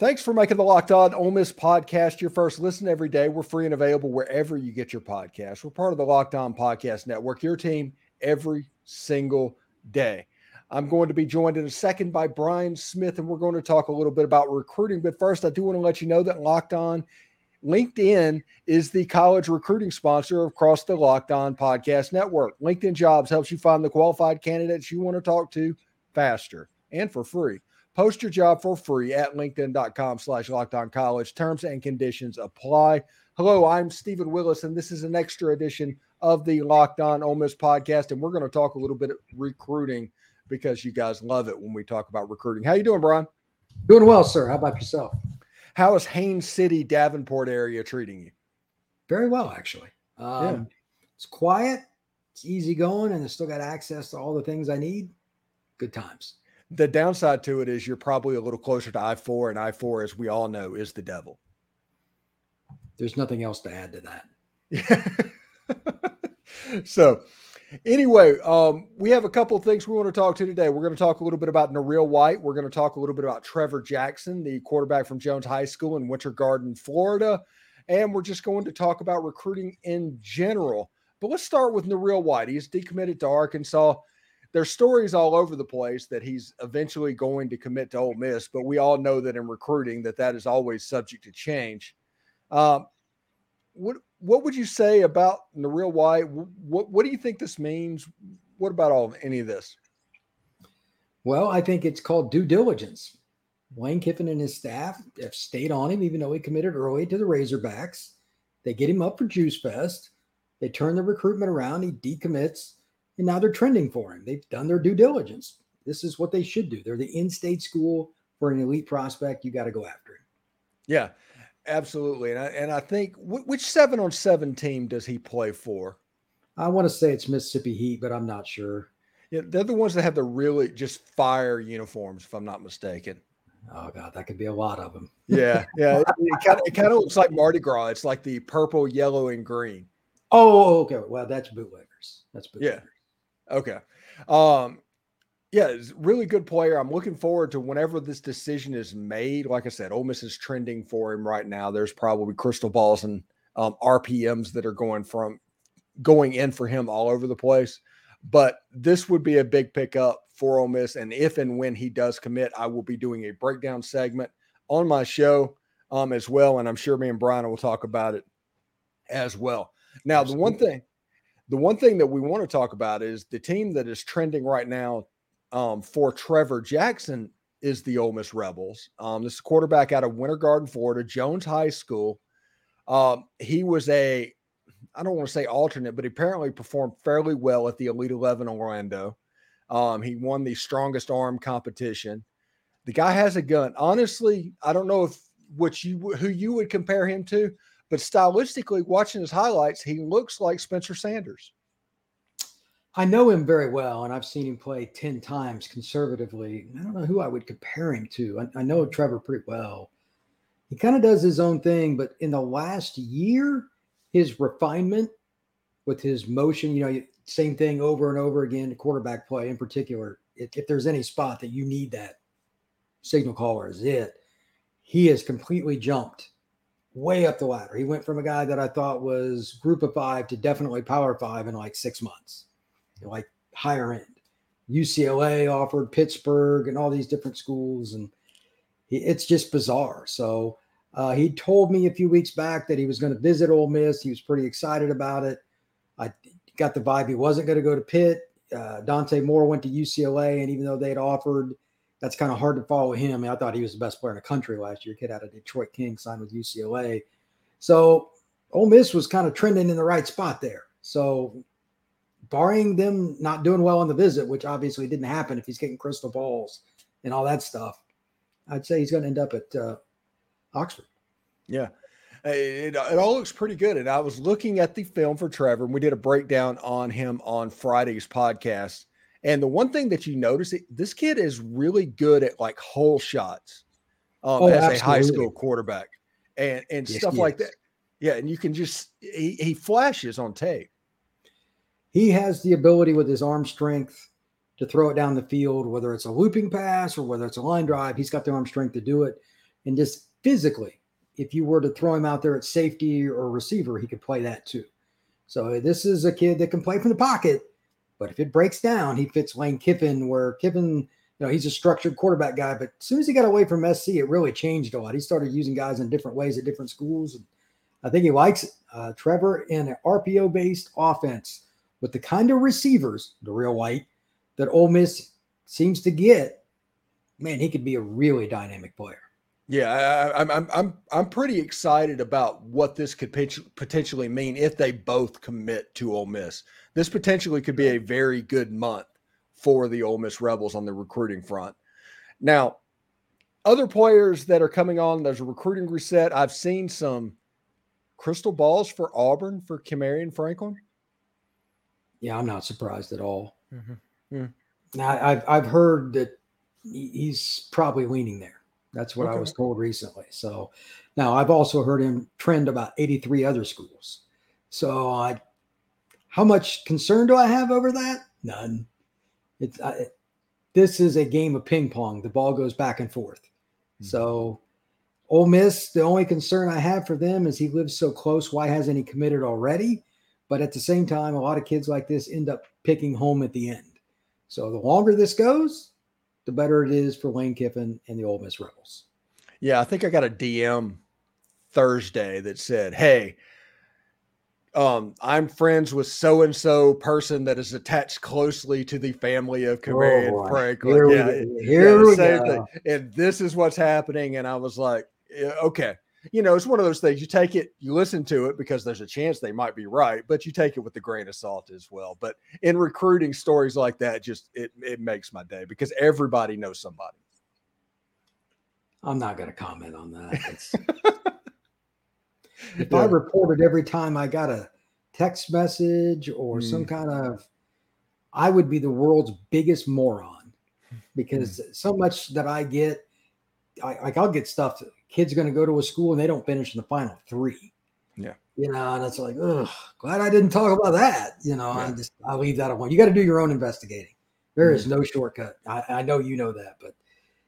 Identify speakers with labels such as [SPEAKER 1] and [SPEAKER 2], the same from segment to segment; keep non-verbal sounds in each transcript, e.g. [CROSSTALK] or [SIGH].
[SPEAKER 1] Thanks for making the Locked On Ole Miss podcast your first listen every day. We're free and available wherever you get your podcast. We're part of the Locked On Podcast Network, your team every single day. I'm going to be joined in a second by Brian Smith, and we're going to talk a little bit about recruiting. But first, I do want to let you know that Locked On LinkedIn is the college recruiting sponsor across the Locked On Podcast Network. LinkedIn Jobs helps you find the qualified candidates you want to talk to faster and for free. Post your job for free at linkedin.com slash lockdown college. Terms and conditions apply. Hello, I'm Steven Willis, and this is an extra edition of the Locked On Ole Miss podcast. And we're going to talk a little bit of recruiting because you guys love it when we talk about recruiting. How you doing, Brian?
[SPEAKER 2] Doing well, sir. How about yourself?
[SPEAKER 1] How is Haines City, Davenport area treating you?
[SPEAKER 2] Very well, actually. Um, yeah. It's quiet, it's easy going, and I still got access to all the things I need. Good times.
[SPEAKER 1] The downside to it is you're probably a little closer to I 4, and I 4, as we all know, is the devil.
[SPEAKER 2] There's nothing else to add to that. [LAUGHS]
[SPEAKER 1] so, anyway, um, we have a couple of things we want to talk to today. We're going to talk a little bit about Noreel White. We're going to talk a little bit about Trever Jackson, the quarterback from Jones High School in Winter Garden, Florida. And we're just going to talk about recruiting in general. But let's start with Noreel White. He's decommitted to Arkansas there's stories all over the place that he's eventually going to commit to Ole Miss, but we all know that in recruiting that that is always subject to change. Um, what what would you say about Noreel White? What what do you think this means? What about all any of this?
[SPEAKER 2] Well, I think it's called due diligence. Lane Kiffin and his staff have stayed on him, even though he committed early to the Razorbacks. They get him up for Juice Fest. They turn the recruitment around. He decommits and now they're trending for him. They've done their due diligence. This is what they should do. They're the in-state school for an elite prospect. You got to go after him.
[SPEAKER 1] Yeah, absolutely. And I, and I think which seven on seven team does he play for?
[SPEAKER 2] I want to say it's Mississippi Heat, but I'm not sure.
[SPEAKER 1] Yeah, they're the ones that have the really just fire uniforms, if I'm not mistaken.
[SPEAKER 2] Oh God, that could be a lot of them.
[SPEAKER 1] yeah, yeah. [LAUGHS] It, kind of it kind of looks like Mardi Gras. It's like the purple, yellow, and green.
[SPEAKER 2] Oh, okay. Well, that's bootleggers. That's bootleggers.
[SPEAKER 1] Yeah. Okay. Um, yeah, it's really good player. I'm looking forward to whenever this decision is made. Like I said, Ole Miss is trending for him right now. There's probably crystal balls and um, RPMs that are going from going in for him all over the place. But this would be a big pickup for Ole Miss. And if and when he does commit, I will be doing a breakdown segment on my show um, as well. And I'm sure me and Brian will talk about it as well. Now, the one thing the one thing that we want to talk about is the team that is trending right now um, for Trever Jackson is the Ole Miss Rebels. Um, this is quarterback out of Winter Garden, Florida, Jones High School. Um, he was a, I don't want to say alternate, but he apparently performed fairly well at the Elite 11 Orlando. Um, he won the strongest arm competition. The guy has a gun. Honestly, I don't know if what you who you would compare him to, but stylistically, watching his highlights, he looks like Spencer Sanders.
[SPEAKER 2] I know him very well, and I've seen him play 10 times conservatively. I don't know who I would compare him to. I, I know Trever pretty well. He kind of does his own thing, but in the last year, his refinement with his motion, you know, same thing over and over again, quarterback play in particular. If, if there's any spot that you need that signal caller is it, he has completely jumped way up the ladder. He went from a guy that I thought was group of five to definitely power five in like six months, like higher end. UCLA offered Pittsburgh and all these different schools, and he, it's just bizarre. So uh, he told me a few weeks back that he was going to visit Ole Miss. He was pretty excited about it. I got the vibe he wasn't going to go to Pitt. Uh, Dante Moore went to UCLA, and even though they'd offered that's kind of hard to follow him. I, mean, I thought he was the best player in the country last year. Kid out of Detroit King signed with UCLA. So Ole Miss was kind of trending in the right spot there. So barring them not doing well on the visit, which obviously didn't happen if he's getting crystal balls and all that stuff, I'd say he's going to end up at uh, Oxford.
[SPEAKER 1] Yeah. It, it, all looks pretty good. And I was looking at the film for Trever, and we did a breakdown on him on Friday's podcast. And the one thing that you notice, this kid is really good at like hole shots um, oh, as absolutely. a high school quarterback and and yes, stuff like that. Yeah, and you can just he, he flashes on tape.
[SPEAKER 2] He has the ability with his arm strength to throw it down the field, whether it's a looping pass or whether it's a line drive. He's got the arm strength to do it. and just physically, if you were to throw him out there at safety or receiver, he could play that too. So this is a kid that can play from the pocket, but if it breaks down, he fits Lane Kiffin, where Kiffin, you know, he's a structured quarterback guy. But as soon as he got away from SC, it really changed a lot. He started using guys in different ways at different schools. And I think he likes it. Uh, Trever in an RPO based offense with the kind of receivers, the real white, that Ole Miss seems to get, man, he could be a really dynamic player.
[SPEAKER 1] Yeah, I, am I'm I'm I'm pretty excited about what this could potentially mean if they both commit to Ole Miss. This potentially could be a very good month for the Ole Miss Rebels on the recruiting front. Now, other players that are coming on, there's a recruiting reset. I've seen some crystal balls for Auburn for Kamarion Franklin.
[SPEAKER 2] Yeah, I'm not surprised at all. Mm-hmm. Yeah. Now, I've I've heard that he's probably leaning there. That's what okay. I was told recently. So now I've also heard him trend about 83 other schools. So I, how much concern do I have over that? None. It's I, this is a game of ping pong. The ball goes back and forth. Mm-hmm. So Ole Miss, the only concern I have for them is he lives so close. Why hasn't he committed already? But at the same time, a lot of kids like this end up picking home at the end. So the longer this goes, the better it is for Lane Kiffin and the Ole Miss Rebels.
[SPEAKER 1] Yeah, I think I got a DM Thursday that said, "Hey, um, I'm friends with so and so person that is attached closely to the family of Kamarion oh, Franklin.
[SPEAKER 2] Here
[SPEAKER 1] yeah,
[SPEAKER 2] we, here yeah, we go. Thing.
[SPEAKER 1] And this is what's happening." And I was like, yeah, "Okay." You know, it's one of those things. You take it, you listen to it because there's a chance they might be right, but you take it with a grain of salt as well. But in recruiting stories like that, just it it makes my day because everybody knows somebody.
[SPEAKER 2] I'm not going to comment on that. [LAUGHS] if yeah. I reported every time I got a text message or mm. some kind of, I would be the world's biggest moron because mm. so much that I get, I, like I'll get stuff. Kids going to go to a school and they don't finish in the final three.
[SPEAKER 1] Yeah.
[SPEAKER 2] You know, and it's like, ugh, glad I didn't talk about that. You know, yeah. I just I leave that alone. You got to do your own investigating. There mm. is no shortcut. I, I know you know that, but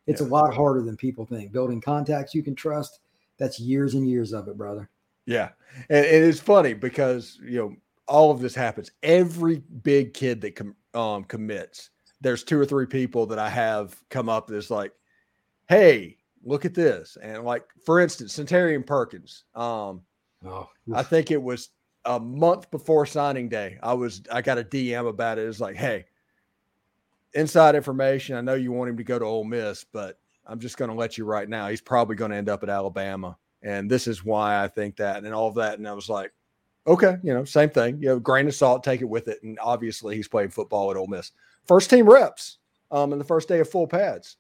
[SPEAKER 2] it's yeah. a lot harder than people think. Building contacts you can trust, that's years and years of it, brother.
[SPEAKER 1] Yeah. And, and it's funny because, you know, all of this happens. Every big kid that com- um, commits, there's two or three people that I have come up that's like, hey, look at this. And like, for instance, Suntarine Perkins. Um, oh, I think it was a month before signing day. I was, I got a DM about it. It's like, hey, inside information. I know you want him to go to Ole Miss, but I'm just going to let you right now. He's probably going to end up at Alabama, and this is why I think that, and all of that. And I was like, okay, you know, same thing. You know, grain of salt, take it with it. And obviously, he's playing football at Ole Miss, first team reps, um, and the first day of full pads,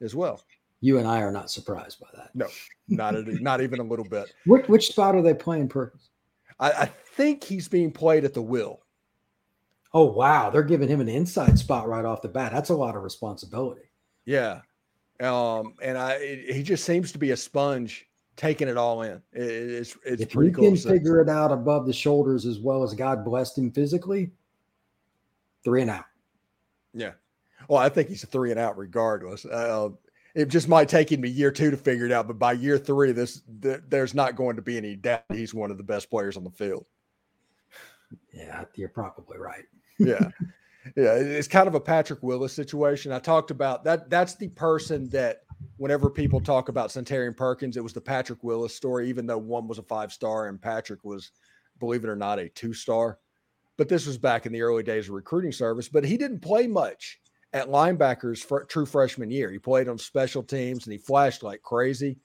[SPEAKER 1] as well.
[SPEAKER 2] You and I are not surprised by that.
[SPEAKER 1] No, not a, [LAUGHS] not even a little bit.
[SPEAKER 2] Which, which spot are they playing Perkins?
[SPEAKER 1] I, I think he's being played at the will.
[SPEAKER 2] Oh wow, they're giving him an inside spot right off the bat. That's a lot of responsibility.
[SPEAKER 1] Yeah, um, and I it, he just seems to be a sponge, taking it all in. It, it's it's
[SPEAKER 2] if
[SPEAKER 1] pretty
[SPEAKER 2] he
[SPEAKER 1] cool.
[SPEAKER 2] can figure it out above the shoulders as well as God blessed him physically, three and out.
[SPEAKER 1] Yeah, well, I think he's a three and out regardless. Uh, it just might take him a year two to figure it out, but by year three, this th- there's not going to be any doubt he's one of the best players on the field.
[SPEAKER 2] Yeah, you're probably right
[SPEAKER 1] yeah. Yeah, it's kind of a Patrick Willis situation. I talked about that. That's the person that whenever people talk about Suntarine Perkins, it was the Patrick Willis story, even though one was a five star and Patrick was, believe it or not, a two star. But this was back in the early days of recruiting service. But he didn't play much at linebackers for true freshman year. He played on special teams and he flashed like crazy.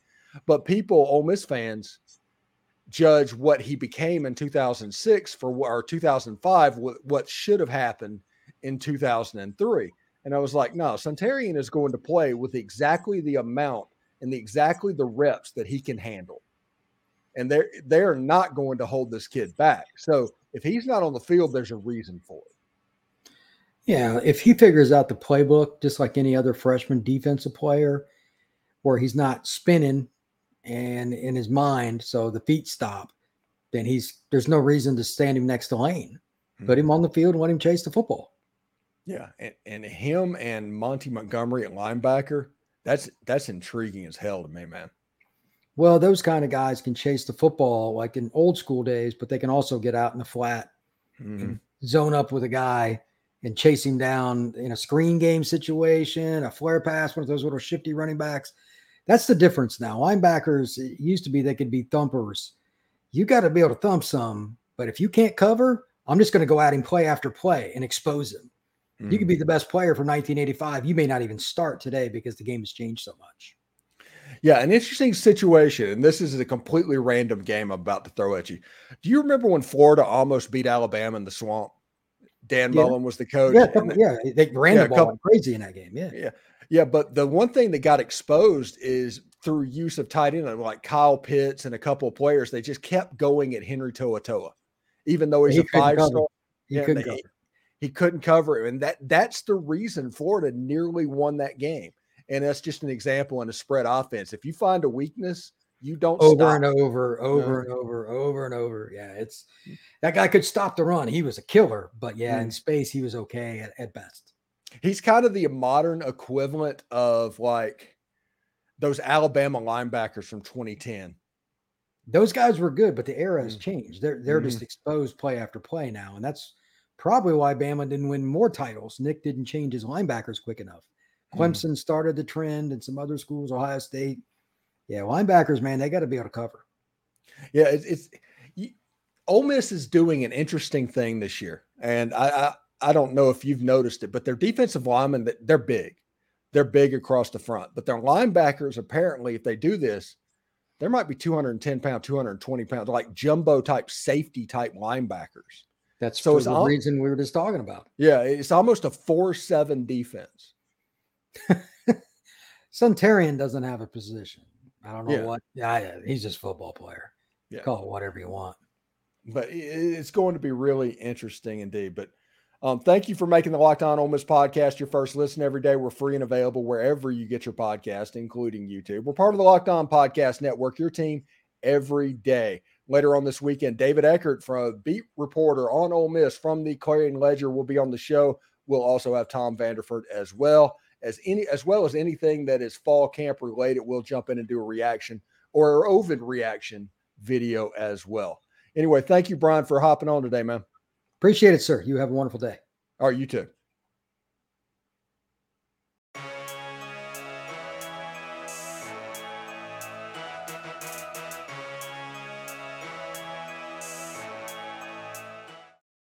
[SPEAKER 1] But people, Ole Miss fans, judge what he became in 2006 for or 2005 what, should have happened in 2003 and i was like no Suntarine is going to play with exactly the amount and the exactly the reps that he can handle and they're they're not going to hold this kid back so if he's not on the field there's a reason for it
[SPEAKER 2] yeah if he figures out the playbook just like any other freshman defensive player where he's not spinning and in his mind, so the feet stop, then he's there's no reason to stand him next to Lane. Mm-hmm. Put him on the field and let him chase the football.
[SPEAKER 1] Yeah, and, and him and Monty Montgomery at linebacker, That's that's intriguing as hell to me, man.
[SPEAKER 2] Well, those kind of guys can chase the football like in old school days, but they can also get out in the flat mm-hmm. and zone up with a guy and chase him down in a screen game situation, a flare pass, one of those little shifty running backs. That's the difference now. Linebackers, it used to be they could be thumpers. You got to be able to thump some, but if you can't cover, I'm just going to go out and play after play and expose him. Mm. You could be the best player from 1985. You may not even start today because the game has changed so much.
[SPEAKER 1] Yeah, an interesting situation. And this is a completely random game I'm about to throw at you. Do you remember when Florida almost beat Alabama in the swamp? Dan yeah. Mullen was the coach.
[SPEAKER 2] Yeah, yeah, they ran yeah, the ball couple, crazy in that game. Yeah,
[SPEAKER 1] yeah, yeah. But the one thing that got exposed is through use of tight end, like Kyle Pitts and a couple of players. They just kept going at Henry To'oTo'o, even though he's he a five star.
[SPEAKER 2] He couldn't they, cover.
[SPEAKER 1] He couldn't cover it, and that that's the reason Florida nearly won that game. And that's just an example in a spread offense. If you find a weakness, you don't
[SPEAKER 2] over
[SPEAKER 1] stop.
[SPEAKER 2] and over, over no. and over, over and over. Yeah, it's that guy could stop the run. He was a killer, but yeah, mm. in space he was okay at, at best.
[SPEAKER 1] He's kind of the modern equivalent of like those Alabama linebackers from 2010.
[SPEAKER 2] Those guys were good, but the era has mm. changed. They're they're mm-hmm. just exposed play after play now, and that's probably why Bama didn't win more titles. Nick didn't change his linebackers quick enough. Mm. Clemson mm. started the trend, and some other schools, Ohio State. Yeah, linebackers, man, they got to be able to cover.
[SPEAKER 1] Yeah, it's, it's you, Ole Miss is doing an interesting thing this year, and I, I I don't know if you've noticed it, but their defensive linemen they're big, they're big across the front, but their linebackers apparently, if they do this, there might be 210 pound, 220 pounds, like jumbo type safety type linebackers.
[SPEAKER 2] That's so it's the al- reason we were just talking about.
[SPEAKER 1] Yeah, it's almost a four-seven defense. [LAUGHS]
[SPEAKER 2] Suntarine doesn't have a position. I don't know yeah. what. Yeah, he's just football player. Yeah. Call it whatever you want.
[SPEAKER 1] But it's going to be really interesting indeed. But um, thank you for making the Locked On Ole Miss podcast your first listen every day. We're free and available wherever you get your podcast, including YouTube. We're part of the Locked On Podcast Network, your team every day. Later on this weekend, David Eckert, from beat reporter on Ole Miss from the Clarion Ledger, will be on the show. We'll also have Tom Vanderford as well as any as well as anything that is fall camp related. We'll jump in and do a reaction or Ovid reaction video as well. Anyway, thank you, Brian, for hopping on today, man.
[SPEAKER 2] Appreciate it, sir. You have a wonderful day.
[SPEAKER 1] All right, you too.